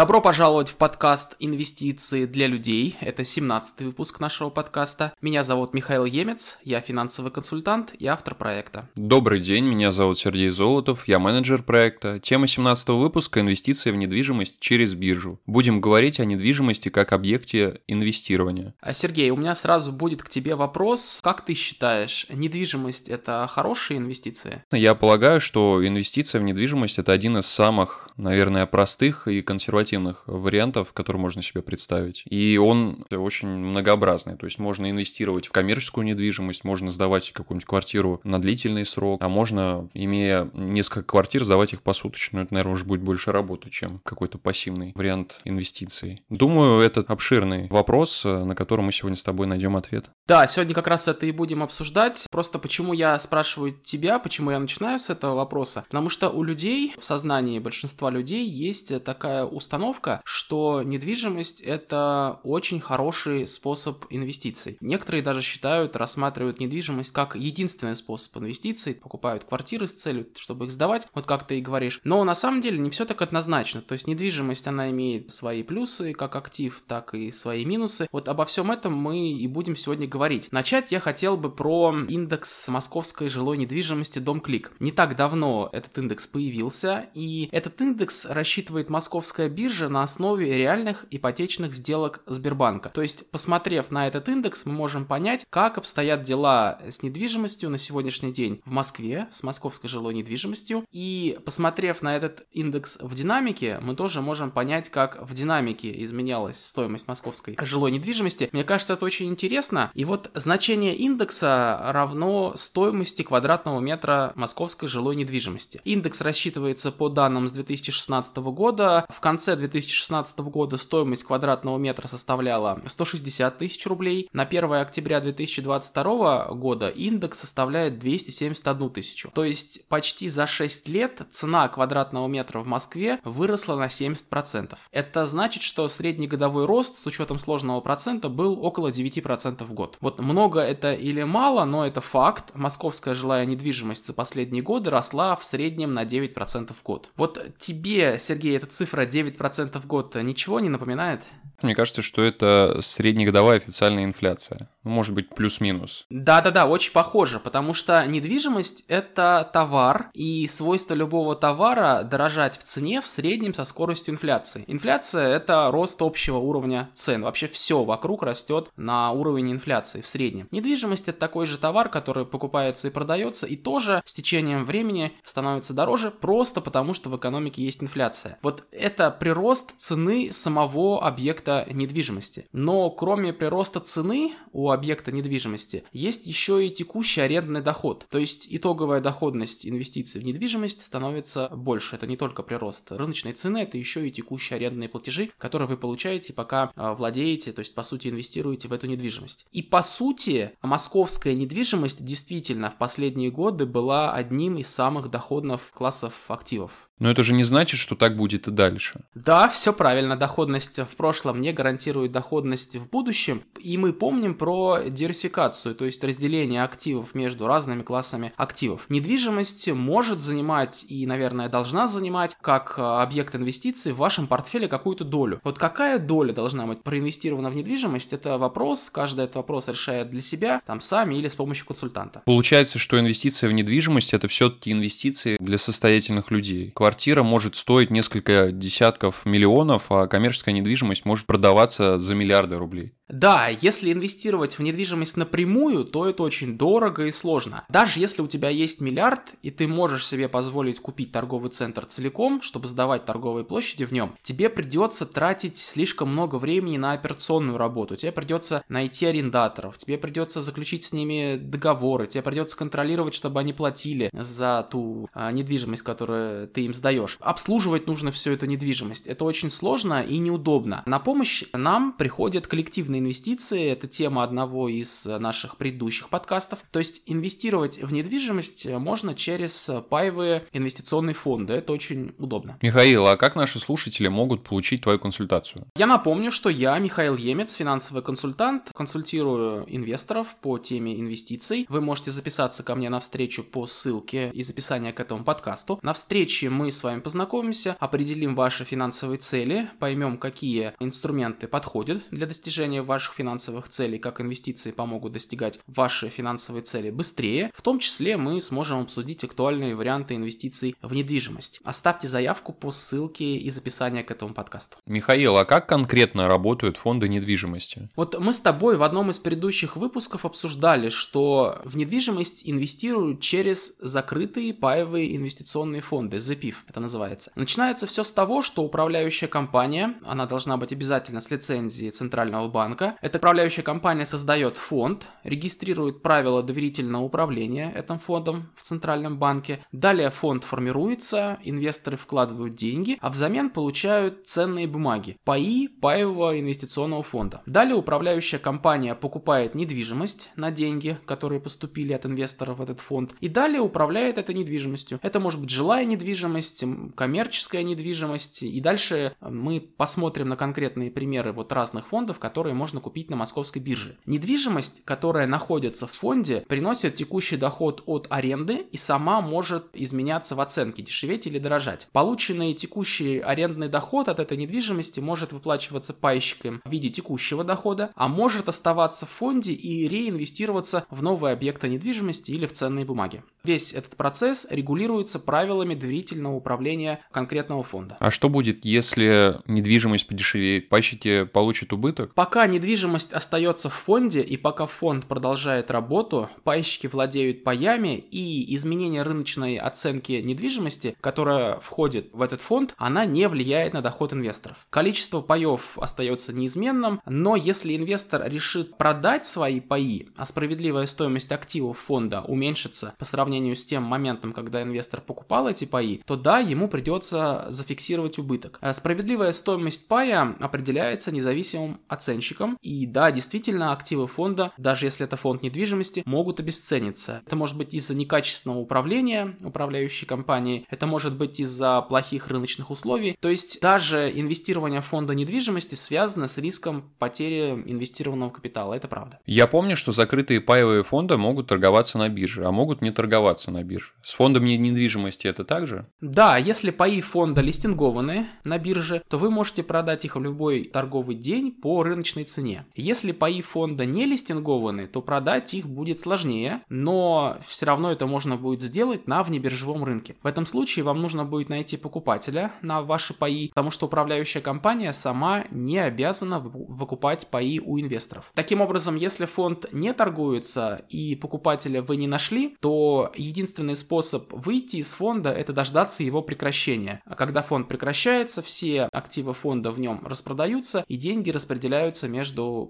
Добро пожаловать в подкаст «Инвестиции для людей». Это 17-й выпуск нашего подкаста. Меня зовут Михаил Емец, я финансовый консультант и автор проекта. Добрый день, меня зовут Сергей Золотов, я менеджер проекта. Тема 17 выпуска – инвестиции в недвижимость через биржу. Будем говорить о недвижимости как объекте инвестирования. А Сергей, у меня сразу будет к тебе вопрос. Как ты считаешь, недвижимость – это хорошие инвестиции? Я полагаю, что инвестиция в недвижимость – это один из самых, наверное, простых и консервативных консервативных вариантов, которые можно себе представить. И он очень многообразный. То есть можно инвестировать в коммерческую недвижимость, можно сдавать какую-нибудь квартиру на длительный срок, а можно, имея несколько квартир, сдавать их посуточно. Но это, наверное, уже будет больше работы, чем какой-то пассивный вариант инвестиций. Думаю, это обширный вопрос, на который мы сегодня с тобой найдем ответ. Да, сегодня как раз это и будем обсуждать. Просто почему я спрашиваю тебя, почему я начинаю с этого вопроса? Потому что у людей, в сознании большинства людей есть такая установка, установка, что недвижимость это очень хороший способ инвестиций. Некоторые даже считают, рассматривают недвижимость как единственный способ инвестиций, покупают квартиры с целью, чтобы их сдавать, вот как ты и говоришь. Но на самом деле не все так однозначно. То есть недвижимость, она имеет свои плюсы как актив, так и свои минусы. Вот обо всем этом мы и будем сегодня говорить. Начать я хотел бы про индекс московской жилой недвижимости Дом Клик. Не так давно этот индекс появился, и этот индекс рассчитывает московская бирже на основе реальных ипотечных сделок Сбербанка. То есть, посмотрев на этот индекс, мы можем понять, как обстоят дела с недвижимостью на сегодняшний день в Москве, с московской жилой недвижимостью. И посмотрев на этот индекс в динамике, мы тоже можем понять, как в динамике изменялась стоимость московской жилой недвижимости. Мне кажется, это очень интересно. И вот значение индекса равно стоимости квадратного метра московской жилой недвижимости. Индекс рассчитывается по данным с 2016 года. В конце конце 2016 года стоимость квадратного метра составляла 160 тысяч рублей. На 1 октября 2022 года индекс составляет 271 тысячу. То есть почти за 6 лет цена квадратного метра в Москве выросла на 70%. Это значит, что средний годовой рост с учетом сложного процента был около 9% в год. Вот много это или мало, но это факт. Московская жилая недвижимость за последние годы росла в среднем на 9% в год. Вот тебе, Сергей, эта цифра 9 9% в год ничего не напоминает? Мне кажется, что это среднегодовая официальная инфляция. Ну, может быть, плюс-минус. Да-да-да, очень похоже, потому что недвижимость – это товар, и свойство любого товара дорожать в цене в среднем со скоростью инфляции. Инфляция – это рост общего уровня цен. Вообще все вокруг растет на уровень инфляции в среднем. Недвижимость – это такой же товар, который покупается и продается, и тоже с течением времени становится дороже, просто потому что в экономике есть инфляция. Вот это прирост цены самого объекта недвижимости. Но кроме прироста цены у объекта недвижимости, есть еще и текущий арендный доход. То есть итоговая доходность инвестиций в недвижимость становится больше. Это не только прирост рыночной цены, это еще и текущие арендные платежи, которые вы получаете, пока а, владеете, то есть по сути инвестируете в эту недвижимость. И по сути московская недвижимость действительно в последние годы была одним из самых доходных классов активов. Но это же не значит, что так будет и дальше. Да, все правильно. Доходность в прошлом не гарантирует доходность в будущем. И мы помним про диверсификацию, то есть разделение активов между разными классами активов. Недвижимость может занимать и, наверное, должна занимать как объект инвестиций в вашем портфеле какую-то долю. Вот какая доля должна быть проинвестирована в недвижимость, это вопрос, каждый этот вопрос решает для себя, там сами или с помощью консультанта. Получается, что инвестиция в недвижимость это все-таки инвестиции для состоятельных людей квартира может стоить несколько десятков миллионов, а коммерческая недвижимость может продаваться за миллиарды рублей. Да, если инвестировать в недвижимость напрямую, то это очень дорого и сложно. Даже если у тебя есть миллиард, и ты можешь себе позволить купить торговый центр целиком, чтобы сдавать торговые площади в нем, тебе придется тратить слишком много времени на операционную работу, тебе придется найти арендаторов, тебе придется заключить с ними договоры, тебе придется контролировать, чтобы они платили за ту а, недвижимость, которую ты им сдаешь. Обслуживать нужно всю эту недвижимость. Это очень сложно и неудобно. На помощь нам приходят коллективные инвестиции. Это тема одного из наших предыдущих подкастов. То есть инвестировать в недвижимость можно через паевые инвестиционные фонды. Это очень удобно. Михаил, а как наши слушатели могут получить твою консультацию? Я напомню, что я, Михаил Емец, финансовый консультант, консультирую инвесторов по теме инвестиций. Вы можете записаться ко мне на встречу по ссылке из описания к этому подкасту. На встрече мы с вами познакомимся, определим ваши финансовые цели, поймем, какие инструменты подходят для достижения ваших финансовых целей, как инвестиции помогут достигать ваши финансовые цели быстрее. В том числе мы сможем обсудить актуальные варианты инвестиций в недвижимость. Оставьте заявку по ссылке из описания к этому подкасту. Михаил, а как конкретно работают фонды недвижимости? Вот мы с тобой в одном из предыдущих выпусков обсуждали, что в недвижимость инвестируют через закрытые паевые инвестиционные фонды, ZPIF это называется. Начинается все с того, что управляющая компания, она должна быть обязательно с лицензией Центрального банка, эта управляющая компания создает фонд, регистрирует правила доверительного управления этим фондом в Центральном банке, далее фонд формируется, инвесторы вкладывают деньги, а взамен получают ценные бумаги, паи паевого инвестиционного фонда. Далее управляющая компания покупает недвижимость на деньги, которые поступили от инвесторов в этот фонд, и далее управляет этой недвижимостью. Это может быть жилая недвижимость, коммерческая недвижимость, и дальше мы посмотрим на конкретные примеры вот разных фондов, которые можно купить на московской бирже. Недвижимость, которая находится в фонде, приносит текущий доход от аренды и сама может изменяться в оценке, дешеветь или дорожать. Полученный текущий арендный доход от этой недвижимости может выплачиваться пайщикам в виде текущего дохода, а может оставаться в фонде и реинвестироваться в новые объекты недвижимости или в ценные бумаги. Весь этот процесс регулируется правилами доверительного управления конкретного фонда. А что будет, если недвижимость подешевеет? Пайщики получат убыток? Пока недвижимость остается в фонде и пока фонд продолжает работу, пайщики владеют паями и изменение рыночной оценки недвижимости, которая входит в этот фонд, она не влияет на доход инвесторов. Количество паев остается неизменным, но если инвестор решит продать свои паи, а справедливая стоимость активов фонда уменьшится по сравнению с тем моментом, когда инвестор покупал эти паи, то да, ему придется зафиксировать убыток. А справедливая стоимость пая определяется независимым оценщиком, и да, действительно, активы фонда, даже если это фонд недвижимости, могут обесцениться. Это может быть из-за некачественного управления управляющей компании, это может быть из-за плохих рыночных условий, то есть даже инвестирование в фонда недвижимости связано с риском потери инвестированного капитала, это правда. Я помню, что закрытые паевые фонды могут торговаться на бирже, а могут не торговаться на бирже. С фондом недвижимости это также? Да, если паи фонда листингованы на бирже, то вы можете продать их в любой торговый день по рыночной цене. Если паи фонда не листингованы, то продать их будет сложнее, но все равно это можно будет сделать на внебиржевом рынке. В этом случае вам нужно будет найти покупателя на ваши паи, потому что управляющая компания сама не обязана выкупать паи у инвесторов. Таким образом, если фонд не торгуется и покупателя вы не нашли, то единственный способ выйти из фонда это дождаться его прекращения. А когда фонд прекращается, все активы фонда в нем распродаются и деньги распределяются между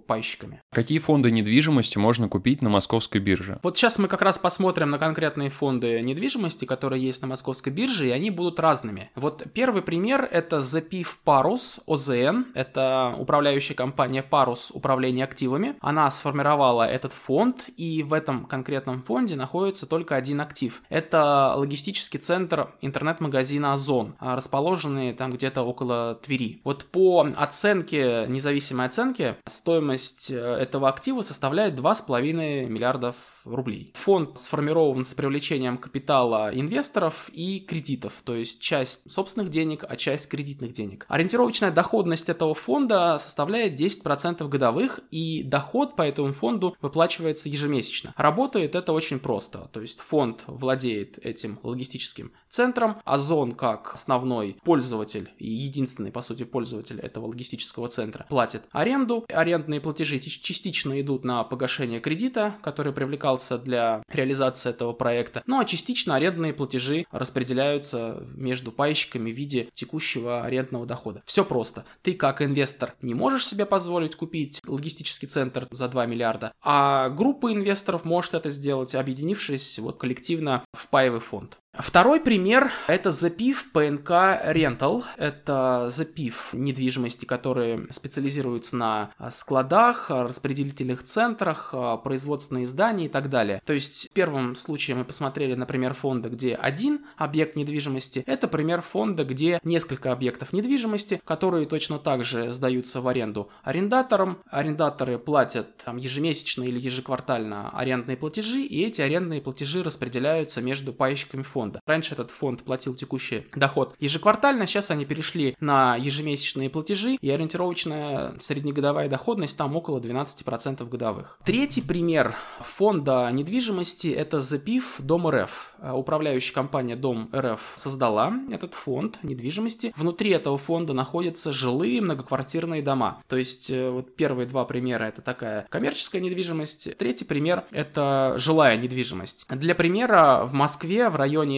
пайщиками. Какие фонды недвижимости можно купить на московской бирже? Вот сейчас мы как раз посмотрим на конкретные фонды недвижимости, которые есть на московской бирже, и они будут разными. Вот первый пример это ZPIF Parus OZN, это управляющая компания Parus управление активами. Она сформировала этот фонд, и в этом конкретном фонде находится только один актив. Это логистический центр интернет-магазина Озон, расположенный там где-то около Твери. Вот по оценке, независимой оценке, стоимость э, этого актива составляет 2,5 миллиардов рублей. Фонд сформирован с привлечением капитала инвесторов и кредитов, то есть часть собственных денег, а часть кредитных денег. Ориентировочная доходность этого фонда составляет 10% годовых, и доход по этому фонду выплачивается ежемесячно. Работает это очень просто, то есть фонд владеет этим логистическим центром, Озон как основной пользователь и единственный, по сути, пользователь этого логистического центра платит аренду, арендные платежи частично идут на погашение кредита, который привлекался для реализации этого проекта, ну а частично арендные платежи распределяются между пайщиками в виде текущего арендного дохода. Все просто. Ты как инвестор не можешь себе позволить купить логистический центр за 2 миллиарда, а группа инвесторов может это сделать, объединившись вот коллективно в паевый фонд. Второй пример – это запив ПНК Rental. Это запив недвижимости, которые специализируются на складах, распределительных центрах, производственные здания и так далее. То есть в первом случае мы посмотрели, например, фонда, где один объект недвижимости. Это пример фонда, где несколько объектов недвижимости, которые точно так же сдаются в аренду арендаторам. Арендаторы платят там, ежемесячно или ежеквартально арендные платежи, и эти арендные платежи распределяются между пайщиками фонда. Раньше этот фонд платил текущий доход ежеквартально, сейчас они перешли на ежемесячные платежи, и ориентировочная среднегодовая доходность там около 12% годовых. Третий пример фонда недвижимости – это запив Дом РФ. Управляющая компания Дом РФ создала этот фонд недвижимости. Внутри этого фонда находятся жилые многоквартирные дома. То есть э, вот первые два примера – это такая коммерческая недвижимость. Третий пример – это жилая недвижимость. Для примера, в Москве, в районе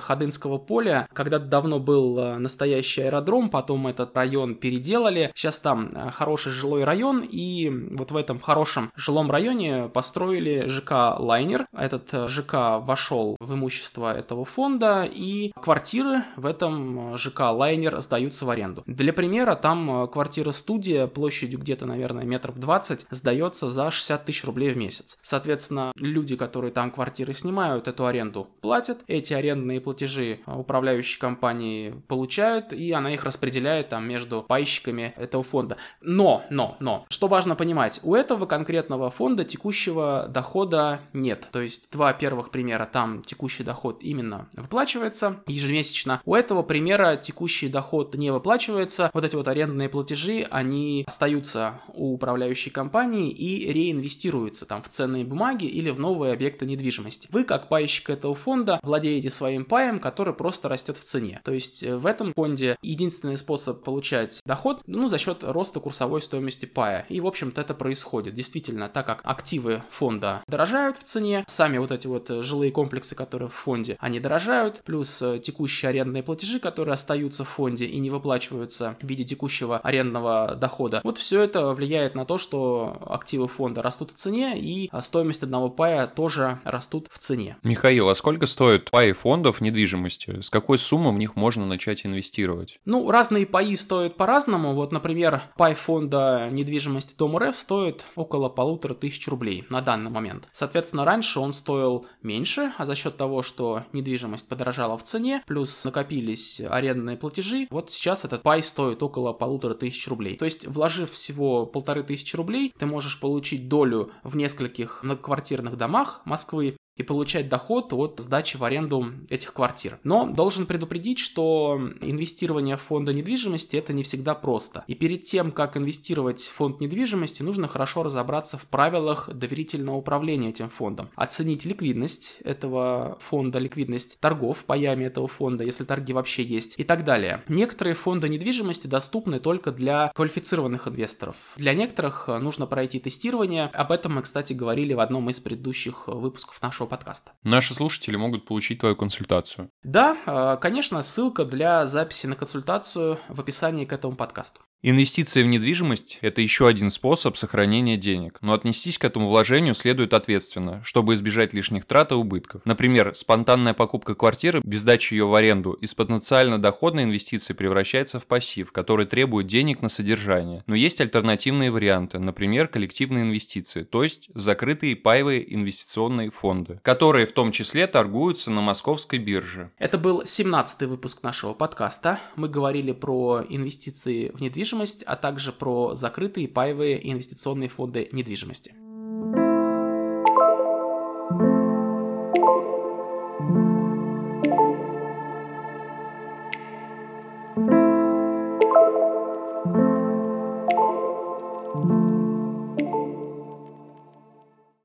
Ходынского поля, когда-то давно был э, настоящий аэродром, потом этот район переделали. Сейчас там э, хороший жилой район, и вот в этом хорошем жилом районе построили ЖК «Лайнер». Этот э, ЖК вошел в имущество этого фонда, и квартиры в этом ЖК «Лайнер» сдаются в аренду. Для примера, там квартира-студия площадью где-то, наверное, метров 20 сдается за 60 тысяч рублей в месяц. Соответственно, люди, которые там квартиры снимают, эту аренду платят, эти арендные платежи управляющие компании получают, и она их распределяет там между пайщиками этого фонда. Но, но, но, что важно понимать, у этого конкретного фонда текущего дохода нет. То есть два первых примера, там текущий доход именно выплачивается ежемесячно. У этого примера текущий доход не выплачивается. Вот эти вот арендные платежи, они остаются у управляющей компании и реинвестируются там в ценные бумаги или в новые объекты недвижимости. Вы, как пайщик этого фонда, владеете своим паем, который просто растет в цене. То есть э, в этом фонде единственный способ получать доход, ну, за счет роста курсовой стоимости пая. И, в общем-то, это происходит. Действительно, так как активы фонда дорожают в цене, сами вот эти вот э, жилые комплексы, которые в фонде, они дорожают, плюс э, текущие арендные платежи, которые остаются в фонде и не выплачиваются в виде текущего арендного дохода. Вот все это влияет на то, что активы фонда растут в цене, и стоимость одного пая тоже растут в цене. Михаил, а сколько стоит паи фондов недвижимости? С какой суммы в них можно начать инвестировать? Ну, разные паи стоят по-разному. Вот, например, пай фонда недвижимости Дом РФ стоит около полутора тысяч рублей на данный момент. Соответственно, раньше он стоил меньше, а за счет того, что недвижимость подорожала в цене, плюс накопились арендные платежи, вот сейчас этот пай стоит около полутора тысяч рублей. То есть, вложив всего полторы тысячи рублей, ты можешь получить долю в нескольких многоквартирных домах Москвы, и получать доход от сдачи в аренду этих квартир. Но должен предупредить, что инвестирование в фонды недвижимости это не всегда просто. И перед тем, как инвестировать в фонд недвижимости, нужно хорошо разобраться в правилах доверительного управления этим фондом. Оценить ликвидность этого фонда, ликвидность торгов паями этого фонда, если торги вообще есть, и так далее. Некоторые фонды недвижимости доступны только для квалифицированных инвесторов. Для некоторых нужно пройти тестирование. Об этом мы, кстати, говорили в одном из предыдущих выпусков нашего подкаста. Наши слушатели могут получить твою консультацию. Да, э, конечно, ссылка для записи на консультацию в описании к этому подкасту. Инвестиции в недвижимость – это еще один способ сохранения денег, но отнестись к этому вложению следует ответственно, чтобы избежать лишних трат и убытков. Например, спонтанная покупка квартиры без сдачи ее в аренду из потенциально доходной инвестиции превращается в пассив, который требует денег на содержание. Но есть альтернативные варианты, например, коллективные инвестиции, то есть закрытые паевые инвестиционные фонды, которые в том числе торгуются на московской бирже. Это был 17-й выпуск нашего подкаста. Мы говорили про инвестиции в недвижимость недвижимость, а также про закрытые паевые инвестиционные фонды недвижимости.